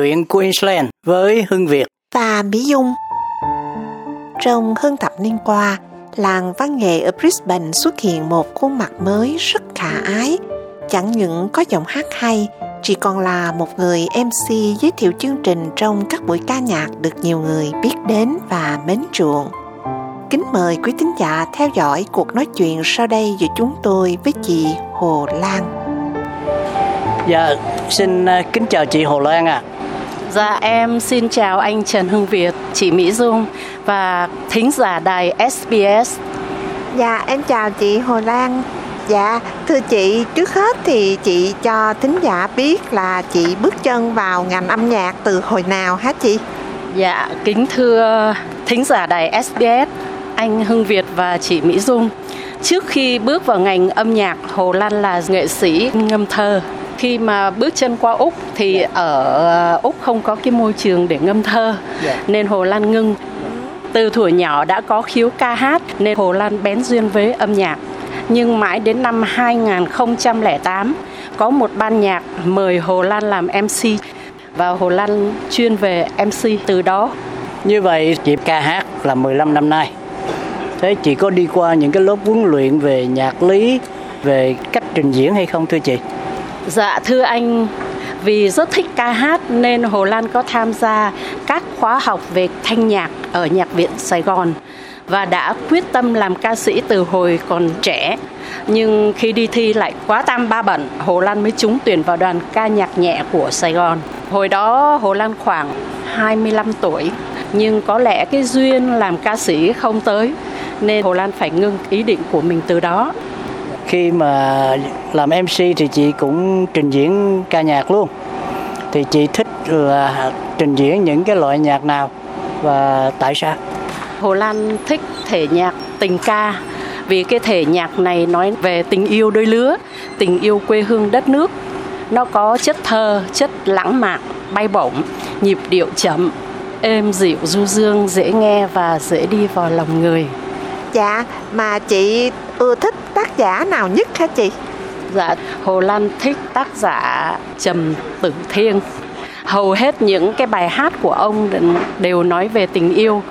chuyện Queensland với Hưng Việt và Mỹ Dung. Trong hơn thập niên qua, làng văn nghệ ở Brisbane xuất hiện một khuôn mặt mới rất khả ái. Chẳng những có giọng hát hay, chỉ còn là một người MC giới thiệu chương trình trong các buổi ca nhạc được nhiều người biết đến và mến chuộng. Kính mời quý tín giả theo dõi cuộc nói chuyện sau đây giữa chúng tôi với chị Hồ Lan. Dạ, xin à, kính chào chị Hồ Lan ạ. À. Dạ em xin chào anh Trần Hưng Việt, chị Mỹ Dung và thính giả đài SBS. Dạ em chào chị Hồ Lan. Dạ thưa chị, trước hết thì chị cho thính giả biết là chị bước chân vào ngành âm nhạc từ hồi nào hả chị? Dạ kính thưa thính giả đài SBS, anh Hưng Việt và chị Mỹ Dung. Trước khi bước vào ngành âm nhạc, Hồ Lan là nghệ sĩ ngâm thơ khi mà bước chân qua úc thì ở ờ, úc không có cái môi trường để ngâm thơ dạ. nên hồ lan ngưng từ tuổi nhỏ đã có khiếu ca hát nên hồ lan bén duyên với âm nhạc nhưng mãi đến năm 2008 có một ban nhạc mời Hồ Lan làm MC và Hồ Lan chuyên về MC từ đó. Như vậy chị ca hát là 15 năm nay. Thế chị có đi qua những cái lớp huấn luyện về nhạc lý, về cách trình diễn hay không thưa chị? Dạ thưa anh, vì rất thích ca hát nên Hồ Lan có tham gia các khóa học về thanh nhạc ở Nhạc viện Sài Gòn và đã quyết tâm làm ca sĩ từ hồi còn trẻ. Nhưng khi đi thi lại quá tam ba bận, Hồ Lan mới trúng tuyển vào đoàn ca nhạc nhẹ của Sài Gòn. Hồi đó Hồ Lan khoảng 25 tuổi, nhưng có lẽ cái duyên làm ca sĩ không tới nên Hồ Lan phải ngưng ý định của mình từ đó khi mà làm MC thì chị cũng trình diễn ca nhạc luôn. Thì chị thích là trình diễn những cái loại nhạc nào và tại sao? Hồ Lan thích thể nhạc tình ca vì cái thể nhạc này nói về tình yêu đôi lứa tình yêu quê hương đất nước. Nó có chất thơ chất lãng mạn bay bổng nhịp điệu chậm êm dịu du dương dễ nghe và dễ đi vào lòng người. Dạ mà chị ưa thích tác giả nào nhất hả chị? Dạ, Hồ Lan thích tác giả Trầm Tử Thiên. Hầu hết những cái bài hát của ông đều nói về tình yêu.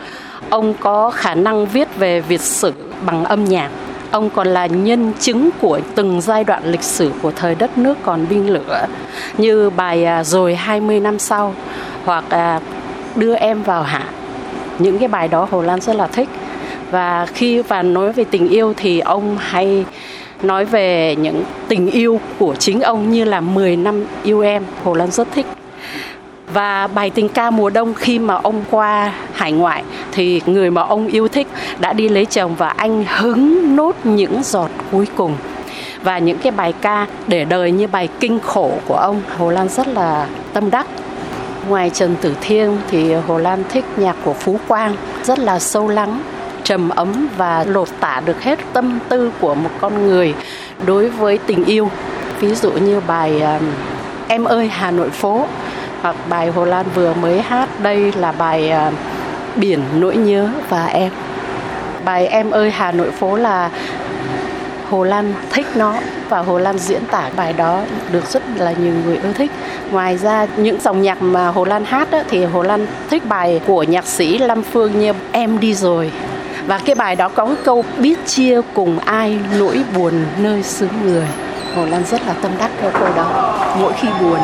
Ông có khả năng viết về Việt sử bằng âm nhạc. Ông còn là nhân chứng của từng giai đoạn lịch sử của thời đất nước còn binh lửa như bài à, Rồi 20 năm sau hoặc à, Đưa em vào hạ. Những cái bài đó Hồ Lan rất là thích và khi và nói về tình yêu thì ông hay nói về những tình yêu của chính ông như là 10 năm yêu em, Hồ Lan rất thích. Và bài tình ca mùa đông khi mà ông qua hải ngoại thì người mà ông yêu thích đã đi lấy chồng và anh hứng nốt những giọt cuối cùng. Và những cái bài ca để đời như bài kinh khổ của ông, Hồ Lan rất là tâm đắc. Ngoài Trần Tử Thiên thì Hồ Lan thích nhạc của Phú Quang, rất là sâu lắng trầm ấm và lột tả được hết tâm tư của một con người đối với tình yêu. Ví dụ như bài à, em ơi hà nội phố hoặc bài hồ lan vừa mới hát đây là bài à, biển nỗi nhớ và em. Bài em ơi hà nội phố là Hồ Lan thích nó và Hồ Lan diễn tả bài đó được rất là nhiều người ưa thích. Ngoài ra những dòng nhạc mà Hồ Lan hát đó, thì Hồ Lan thích bài của nhạc sĩ Lâm Phương như Em đi rồi và cái bài đó có cái câu, biết chia cùng ai nỗi buồn nơi xứ người. Hồ Lan rất là tâm đắc theo câu đó, mỗi khi buồn.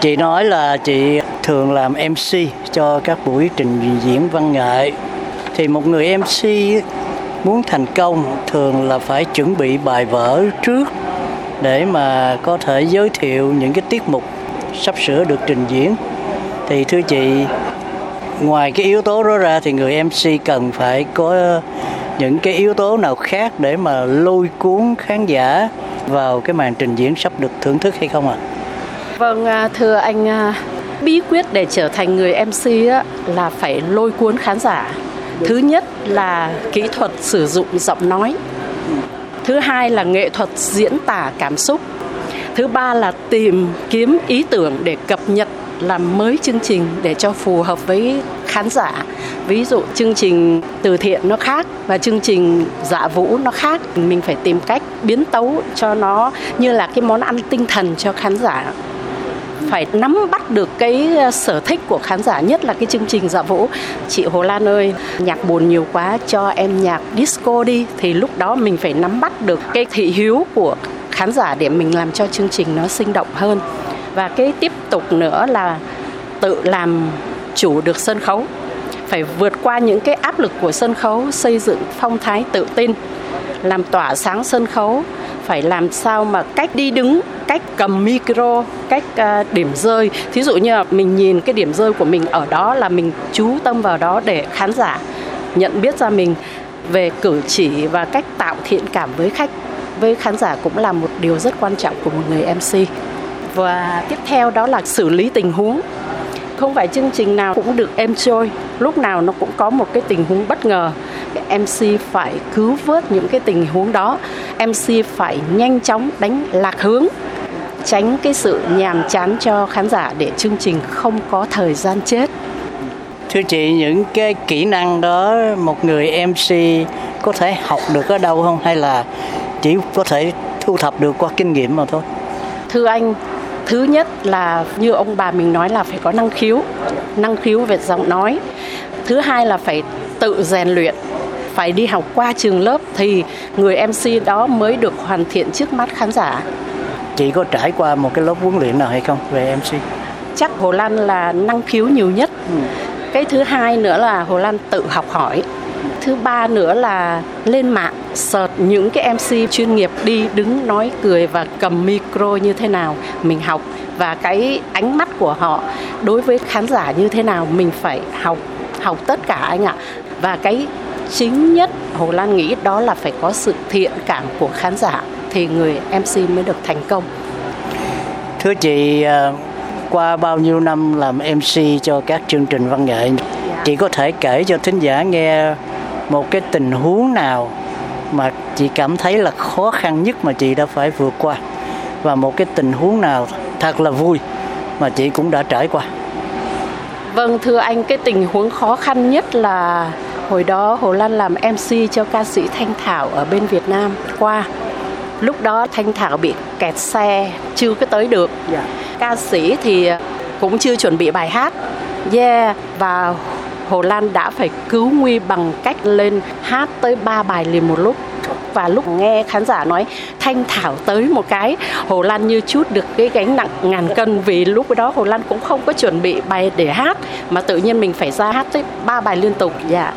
Chị nói là chị thường làm MC cho các buổi trình diễn văn nghệ. Thì một người MC muốn thành công thường là phải chuẩn bị bài vở trước để mà có thể giới thiệu những cái tiết mục sắp sửa được trình diễn. Thì thưa chị ngoài cái yếu tố đó ra thì người MC cần phải có những cái yếu tố nào khác để mà lôi cuốn khán giả vào cái màn trình diễn sắp được thưởng thức hay không ạ? Vâng, à? Vâng, thưa anh, à, bí quyết để trở thành người MC là phải lôi cuốn khán giả. Thứ nhất là kỹ thuật sử dụng giọng nói. Thứ hai là nghệ thuật diễn tả cảm xúc. Thứ ba là tìm kiếm ý tưởng để cập nhật làm mới chương trình để cho phù hợp với khán giả. Ví dụ chương trình từ thiện nó khác và chương trình dạ vũ nó khác. Mình phải tìm cách biến tấu cho nó như là cái món ăn tinh thần cho khán giả. Phải nắm bắt được cái ờ, sở thích của khán giả, nhất là cái chương trình dạ vũ. Chị Hồ Lan ơi, nhạc buồn nhiều quá, cho em nhạc disco đi. Thì lúc đó mình phải nắm bắt được cái thị hiếu của khán giả để mình làm cho chương trình nó sinh động hơn và cái tiếp tục nữa là tự làm chủ được sân khấu. Phải vượt qua những cái áp lực của sân khấu, xây dựng phong thái tự tin, làm tỏa sáng sân khấu. Phải làm sao mà cách đi đứng, cách cầm micro, cách à, điểm rơi. Thí dụ như là mình nhìn cái điểm rơi của mình ở đó là mình chú tâm vào đó để khán giả nhận biết ra mình. Về cử chỉ và cách tạo thiện cảm với khách, với khán giả cũng là một điều rất quan trọng của một người MC và tiếp theo đó là xử lý tình huống. Không phải chương trình nào cũng được em trôi lúc nào nó cũng có một cái tình huống bất ngờ. MC phải cứu vớt những cái tình huống đó. MC phải nhanh chóng đánh lạc hướng. Tránh cái sự nhàm chán cho khán giả để chương trình không có thời gian chết. Thưa chị những cái kỹ năng đó một người MC có thể học được ở đâu không? Hay là chỉ có thể thu thập được qua kinh nghiệm mà thôi? Thưa anh thứ nhất là như ông bà mình nói là phải có năng khiếu năng khiếu về giọng nói thứ hai là phải tự rèn luyện phải đi học qua trường lớp thì người MC đó mới được hoàn thiện trước mắt khán giả. Chị có trải qua một cái lớp huấn luyện nào hay không về MC? Chắc Hồ Lan là năng khiếu nhiều nhất. Ừ. Cái thứ hai nữa là Hồ Lan tự học hỏi. Thứ ba nữa là lên mạng search những cái MC chuyên nghiệp đi đứng nói cười và cầm micro như thế nào mình học và cái ánh mắt của họ đối với khán giả như thế nào mình phải học học tất cả anh ạ và cái chính nhất Hồ Lan nghĩ đó là phải có sự thiện cảm của khán giả thì người MC mới được thành công. Thưa chị, à, qua bao nhiêu năm làm MC cho các chương trình văn nghệ, dạ. chị có thể kể cho thính giả nghe một cái tình huống nào mà chị cảm thấy là khó khăn nhất mà chị đã phải vượt qua và một cái tình huống nào thật là vui mà chị cũng đã trải qua. Vâng thưa anh, cái tình huống khó khăn nhất là Hồi đó Hồ Lan làm MC cho ca sĩ Thanh Thảo ở bên Việt Nam qua. Lúc đó Thanh Thảo bị kẹt xe, chưa có tới được. Yeah. Dạ. Ca sĩ thì cũng chưa chuẩn bị bài hát. Yeah, và Hồ Lan đã phải cứu nguy bằng cách lên hát tới ba bài liền một lúc và lúc nghe khán giả nói thanh thảo tới một cái hồ lan như chút được cái gánh nặng ngàn cân vì lúc đó hồ lan cũng không có chuẩn bị bài để hát mà tự nhiên mình phải ra hát tới ba bài liên tục dạ yeah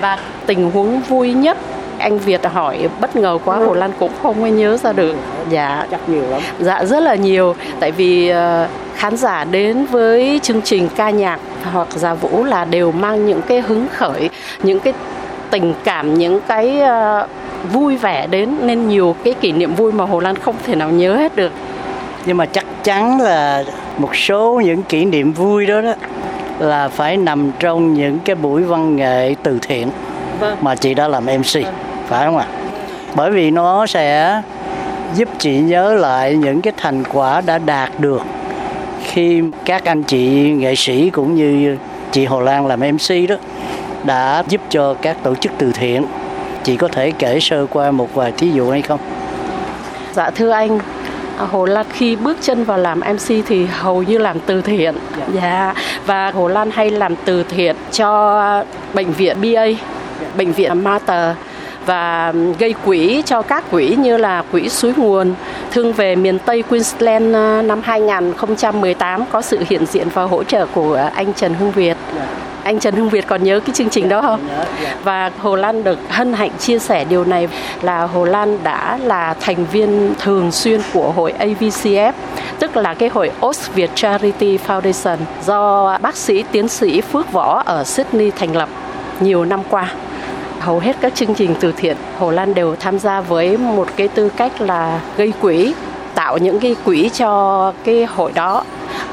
và tình huống vui nhất anh Việt hỏi bất ngờ quá Hồ Lan cũng không có nhớ ra được. Dạ. Chắc nhiều lắm. Dạ rất là nhiều tại vì uh, khán giả đến với chương trình ca nhạc hoặc giả vũ là đều mang những cái hứng khởi, những cái tình cảm, những cái uh, vui vẻ đến nên nhiều cái kỷ niệm vui mà Hồ Lan không thể nào nhớ hết được. Nhưng mà chắc chắn là một số những kỷ niệm vui đó đó là phải nằm trong những cái buổi văn nghệ từ thiện vâng. mà chị đã làm MC vâng. phải không ạ? Bởi vì nó sẽ giúp chị nhớ lại những cái thành quả đã đạt được khi các anh chị nghệ sĩ cũng như chị Hồ Lan làm MC đó đã giúp cho các tổ chức từ thiện. Chị có thể kể sơ qua một vài thí dụ hay không? Dạ thưa anh, Hồ Lan khi bước chân vào làm MC thì hầu như làm từ thiện. Dạ. dạ. Và Hồ Lan hay làm từ thiện cho bệnh viện BA, bệnh viện Mater và gây quỹ cho các quỹ như là quỹ suối nguồn thương về miền Tây Queensland ờ, năm 2018 có sự hiện diện và hỗ trợ của anh Trần Hưng Việt. Anh Trần Hưng Việt còn nhớ cái chương trình đó không? Và Hồ Lan được hân hạnh chia sẻ điều này là Hồ Lan đã là thành viên thường xuyên của hội AVCF, tức là cái hội Việt Charity Foundation do bác sĩ tiến sĩ Phước Võ ở Sydney thành lập nhiều năm qua hầu hết các chương trình từ thiện Hồ Lan đều tham gia với một cái tư cách là gây quỹ tạo những cái quỹ cho cái hội đó.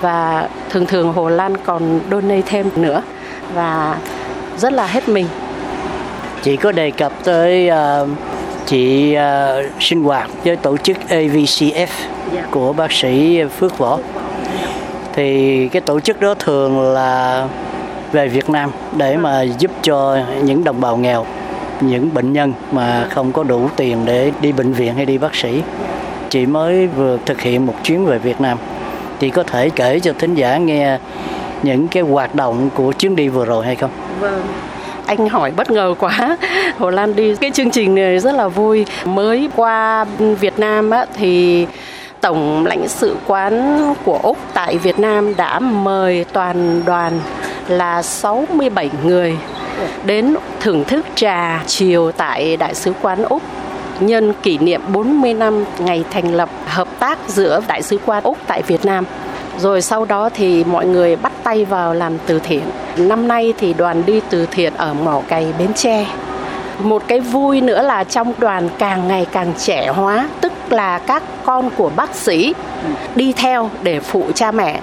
Và thường thường Hồ Lan còn donate thêm nữa. Và rất là hết mình. Chị có đề cập tới uh, chị uh, sinh hoạt với tổ chức AVCF yeah. Dạ. của bác sĩ Phước Võ. Thì cái tổ chức đó thường là về Việt Nam để mà giúp cho những đồng bào nghèo những bệnh nhân mà không có đủ tiền để đi bệnh viện hay đi bác sĩ. Chị mới vừa thực hiện một chuyến về Việt Nam. Chị có thể kể cho thính giả nghe những cái hoạt động của chuyến đi vừa rồi hay không? Vâng. Anh hỏi bất ngờ quá. Hồ Lan đi cái chương trình này rất là vui. Mới qua Việt Nam á, thì Tổng lãnh sự quán của Úc tại Việt Nam đã mời toàn đoàn là 67 người đến thưởng thức trà chiều tại Đại sứ quán Úc nhân kỷ niệm 40 năm ngày thành lập hợp tác giữa Đại sứ quán Úc tại Việt Nam. Rồi sau đó thì mọi người bắt tay vào làm từ thiện. Năm nay thì đoàn đi từ thiện ở mỏ cày Bến Tre. Một cái vui nữa là trong đoàn càng ngày càng trẻ hóa, tức là các con của bác sĩ đi theo để phụ cha mẹ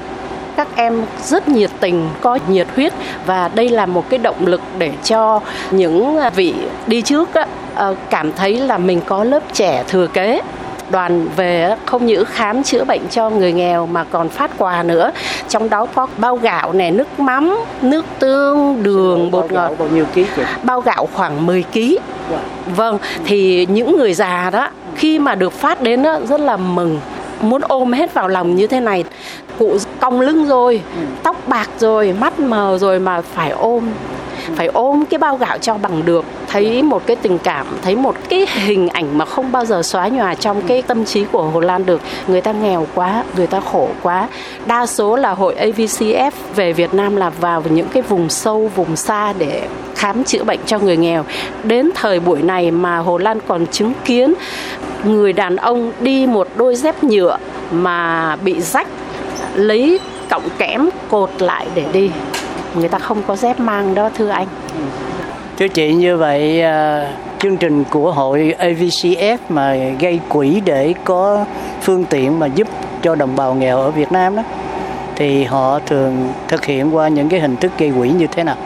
các em rất nhiệt tình, có nhiệt huyết và đây là một cái động lực để cho những vị đi trước ờ, cảm thấy là mình có lớp trẻ thừa kế. Đoàn về không những khám chữa bệnh cho người nghèo mà còn phát quà nữa. Trong đó có bao gạo này nước mắm nước tương đường bột ngọt. bao nhiêu ký bao gạo khoảng 10 ký. Vâng thì những người già đó khi mà được phát đến đó, rất là mừng muốn ôm hết vào lòng như thế này. Cụ cong lưng rồi tóc bạc rồi mắt mờ rồi mà phải ôm phải ôm cái bao gạo cho bằng được, thấy một cái tình cảm, thấy một cái hình ảnh mà không bao giờ xóa nhòa trong cái tâm trí của Hồ Lan được. Người ta nghèo quá, người ta khổ quá. Đa số là hội AVCF về Việt Nam là vào những cái vùng sâu, vùng xa để khám chữa bệnh cho người nghèo. Đến thời buổi này mà Hồ Lan còn chứng kiến người đàn ông đi một đôi dép nhựa mà bị rách, lấy cọng kẽm cột lại để đi người ta không có dép mang đó thưa anh thưa chị như vậy à, chương trình của hội AVCF mà gây quỹ để có phương tiện mà giúp cho đồng bào nghèo ở Việt Nam đó thì họ thường thực hiện qua những cái hình thức gây quỹ như thế nào?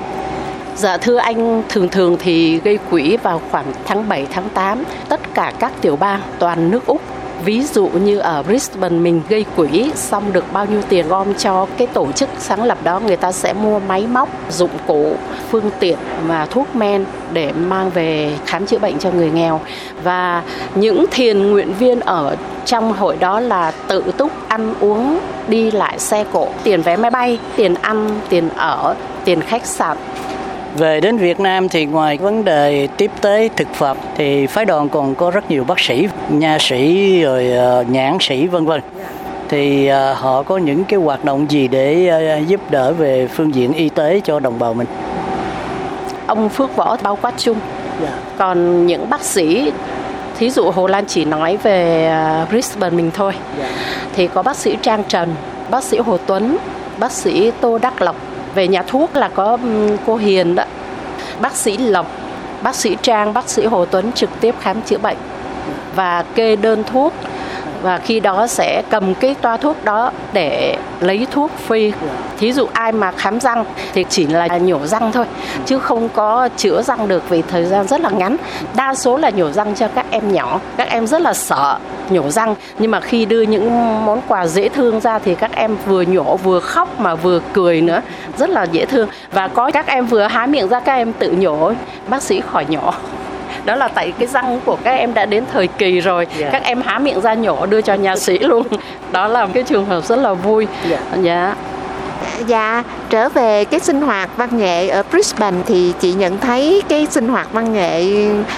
Dạ thưa anh, thường thường thì gây quỹ vào khoảng tháng 7, tháng 8 Tất cả các tiểu bang toàn nước Úc ví dụ như ở Brisbane mình gây quỹ xong được bao nhiêu tiền gom cho cái tổ chức sáng lập đó, người ta sẽ mua máy móc, dụng cụ, phương tiện và thuốc men để mang về khám chữa bệnh cho người nghèo. Và những thiền nguyện viên ở trong hội đó là tự túc ăn uống, đi lại xe cộ, tiền vé máy bay, tiền ăn, tiền ở, tiền khách sạn về đến Việt Nam thì ngoài vấn đề tiếp tế thực phẩm thì phái đoàn còn có rất nhiều bác sĩ, nha sĩ rồi uh, nhãn sĩ vân vân. Thì uh, họ có những cái hoạt động gì để uh, giúp đỡ về phương diện y tế cho đồng bào mình? Ông Phước Võ bao quát chung. Dạ. Còn những bác sĩ thí dụ Hồ Lan chỉ nói về Brisbane mình thôi. Dạ. Thì có bác sĩ Trang Trần, bác sĩ Hồ Tuấn, bác sĩ Tô Đắc Lộc về nhà thuốc là có cô Hiền đó. Bác sĩ Lộc, bác sĩ Trang, bác sĩ Hồ Tuấn trực tiếp khám chữa bệnh và kê đơn thuốc và khi đó sẽ cầm cái toa thuốc đó để lấy thuốc free thí dụ ai mà khám răng thì chỉ là nhổ răng thôi, chứ không có chữa răng được vì thời gian rất là ngắn. Đa số là nhổ răng cho các em nhỏ. Các em rất là sợ nhổ răng, nhưng mà khi đưa những món quà dễ thương ra thì các em vừa nhổ vừa khóc mà vừa cười nữa. Rất là dễ thương. Và có các em vừa há miệng ra các em tự nhổ. Bác sĩ khỏi nhổ đó là tại cái răng của các em đã đến thời kỳ rồi yeah. Dạ. các em há miệng ra nhổ đưa cho nhà sĩ luôn đó là cái trường hợp rất là vui dạ yeah. dạ Dạ, trở về cái sinh hoạt văn nghệ ở Brisbane thì chị nhận thấy cái sinh hoạt văn nghệ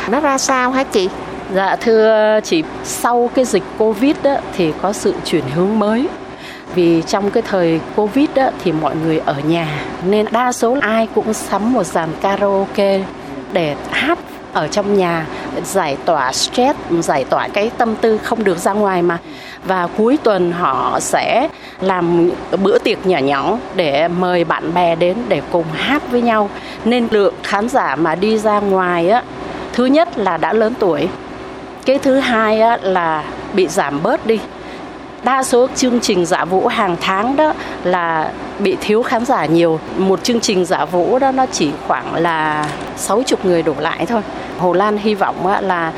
nó ra sao hả chị? Dạ thưa chị, sau cái dịch Covid đó, thì có sự chuyển hướng mới vì trong cái thời Covid đó, thì mọi người ở nhà nên đa số ai cũng sắm một dàn karaoke để hát ở trong nhà giải tỏa stress giải tỏa cái tâm tư không được ra ngoài mà. Và cuối tuần họ sẽ làm bữa tiệc nhỏ nhỏ để mời bạn bè đến để cùng hát với nhau. Nên lượng khán giả mà đi ra ngoài á thứ nhất là đã lớn tuổi. Cái thứ hai á, là bị giảm bớt đi đa số chương trình giả vũ hàng tháng đó là bị thiếu khán giả nhiều một chương trình giả vũ đó, nó chỉ khoảng là 60 người đổ lại thôi Hồ Lan hy vọng là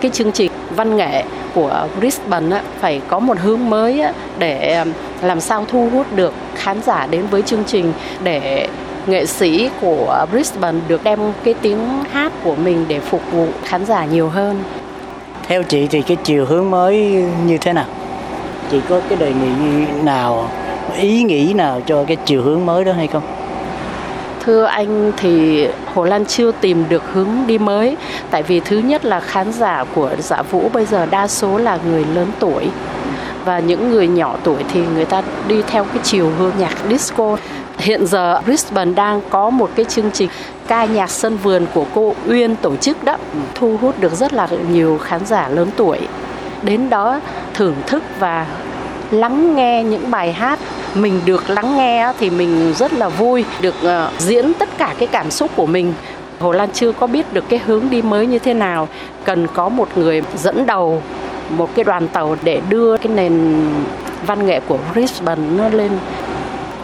cái chương trình văn nghệ của Brisbane phải có một hướng mới để làm sao thu hút được khán giả đến với chương trình, để nghệ sĩ của Brisbane được đem cái tiếng hát của mình để phục vụ khán giả nhiều hơn. Theo chị thì cái chiều hướng mới như thế nào? Chị có cái đề nghị nào, ý nghĩ nào cho cái chiều hướng mới đó hay không? Thưa anh, thì Hồ Lan chưa tìm được hướng đi mới. Tại vì thứ nhất là khán giả của dạ vũ bây giờ đa số là người lớn tuổi. Và những người nhỏ tuổi thì người ta đi theo cái chiều hướng nhạc disco. Hiện giờ Brisbane đang có một cái chương trình ca nhạc sân vườn của cô Uyên tổ chức đó, Thu hút được rất là nhiều khán giả lớn tuổi. Đến đó thưởng thức và lắng nghe những bài hát. Mình được lắng nghe thì mình rất là vui được ờ, diễn tất cả cái cảm xúc của mình. Hồ Lan chưa có biết được cái hướng đi mới như thế nào. Cần có một người dẫn đầu, một cái đoàn tàu để đưa cái nền văn nghệ của Brisbane nó lên.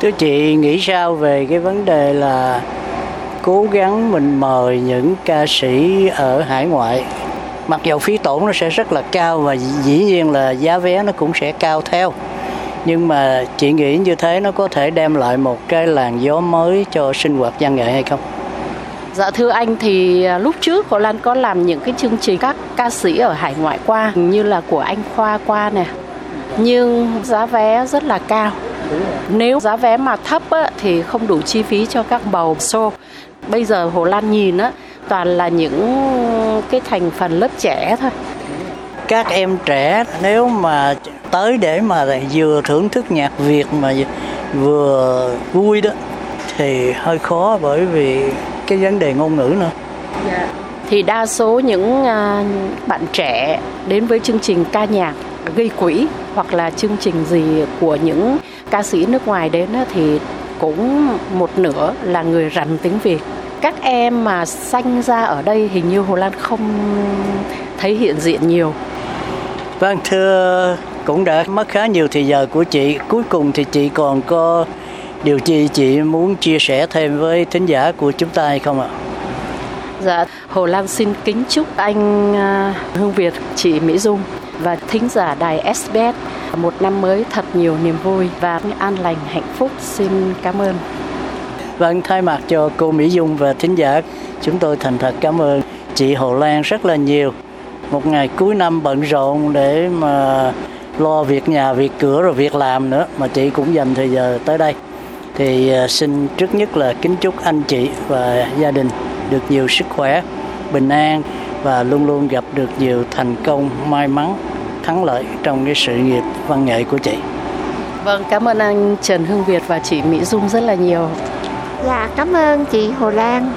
Thưa chị, nghĩ sao về cái vấn đề là cố gắng mình mời những ca sĩ ở hải ngoại? Mặc dù phí tổn nó sẽ rất là cao và dĩ nhiên là giá vé nó cũng sẽ cao theo. Nhưng mà chị nghĩ như thế nó có thể đem lại một cái làn gió mới cho sinh hoạt văn nghệ hay không? Dạ thưa anh thì à, lúc trước Hồ Lan có làm những cái chương trình các ca sĩ ở hải ngoại qua như là của anh Khoa qua nè. Nhưng giá vé rất là cao. Nếu giá vé mà thấp á, thì không đủ chi phí cho các bầu show. Bây giờ Hồ Lan nhìn á toàn là những cái thành phần lớp trẻ thôi các em trẻ nếu mà tới để mà vừa thưởng thức nhạc Việt mà vừa vui đó thì hơi khó bởi vì cái vấn đề ngôn ngữ nữa. Yeah. Dạ. Thì đa số những uh, bạn trẻ đến với chương trình ca nhạc gây quỹ hoặc là chương trình gì của những ca sĩ nước ngoài đến thì cũng một nửa là người rành tiếng Việt. Các em mà sanh ra ở đây hình như Hồ Lan không thấy hiện diện nhiều. Vâng thưa cũng đã mất khá nhiều thời giờ của chị. Cuối cùng thì chị còn có điều gì chị muốn chia sẻ thêm với thính giả của chúng ta hay không ạ? Dạ, Hồ Lan xin kính chúc anh à, Hương Việt, chị Mỹ Dung và thính giả đài SBS một năm mới thật nhiều niềm vui và an lành hạnh phúc. Xin cảm ơn. Vâng, thay mặt cho cô Mỹ Dung và thính giả, chúng tôi thành thật cảm ơn chị Hồ Lan rất là nhiều. Một ngày cuối năm bận rộn để mà lo việc nhà việc cửa rồi việc làm nữa mà chị cũng dành thời giờ tới đây. Thì à, xin trước nhất là kính chúc anh chị và gia đình được nhiều sức khỏe bình an và luôn luôn gặp được nhiều thành công may mắn thắng lợi trong cái sự nghiệp văn nghệ của chị. Vâng cảm ơn anh Trần Hương Việt và chị Mỹ Dung rất là nhiều dạ cảm ơn chị Hồ Lan.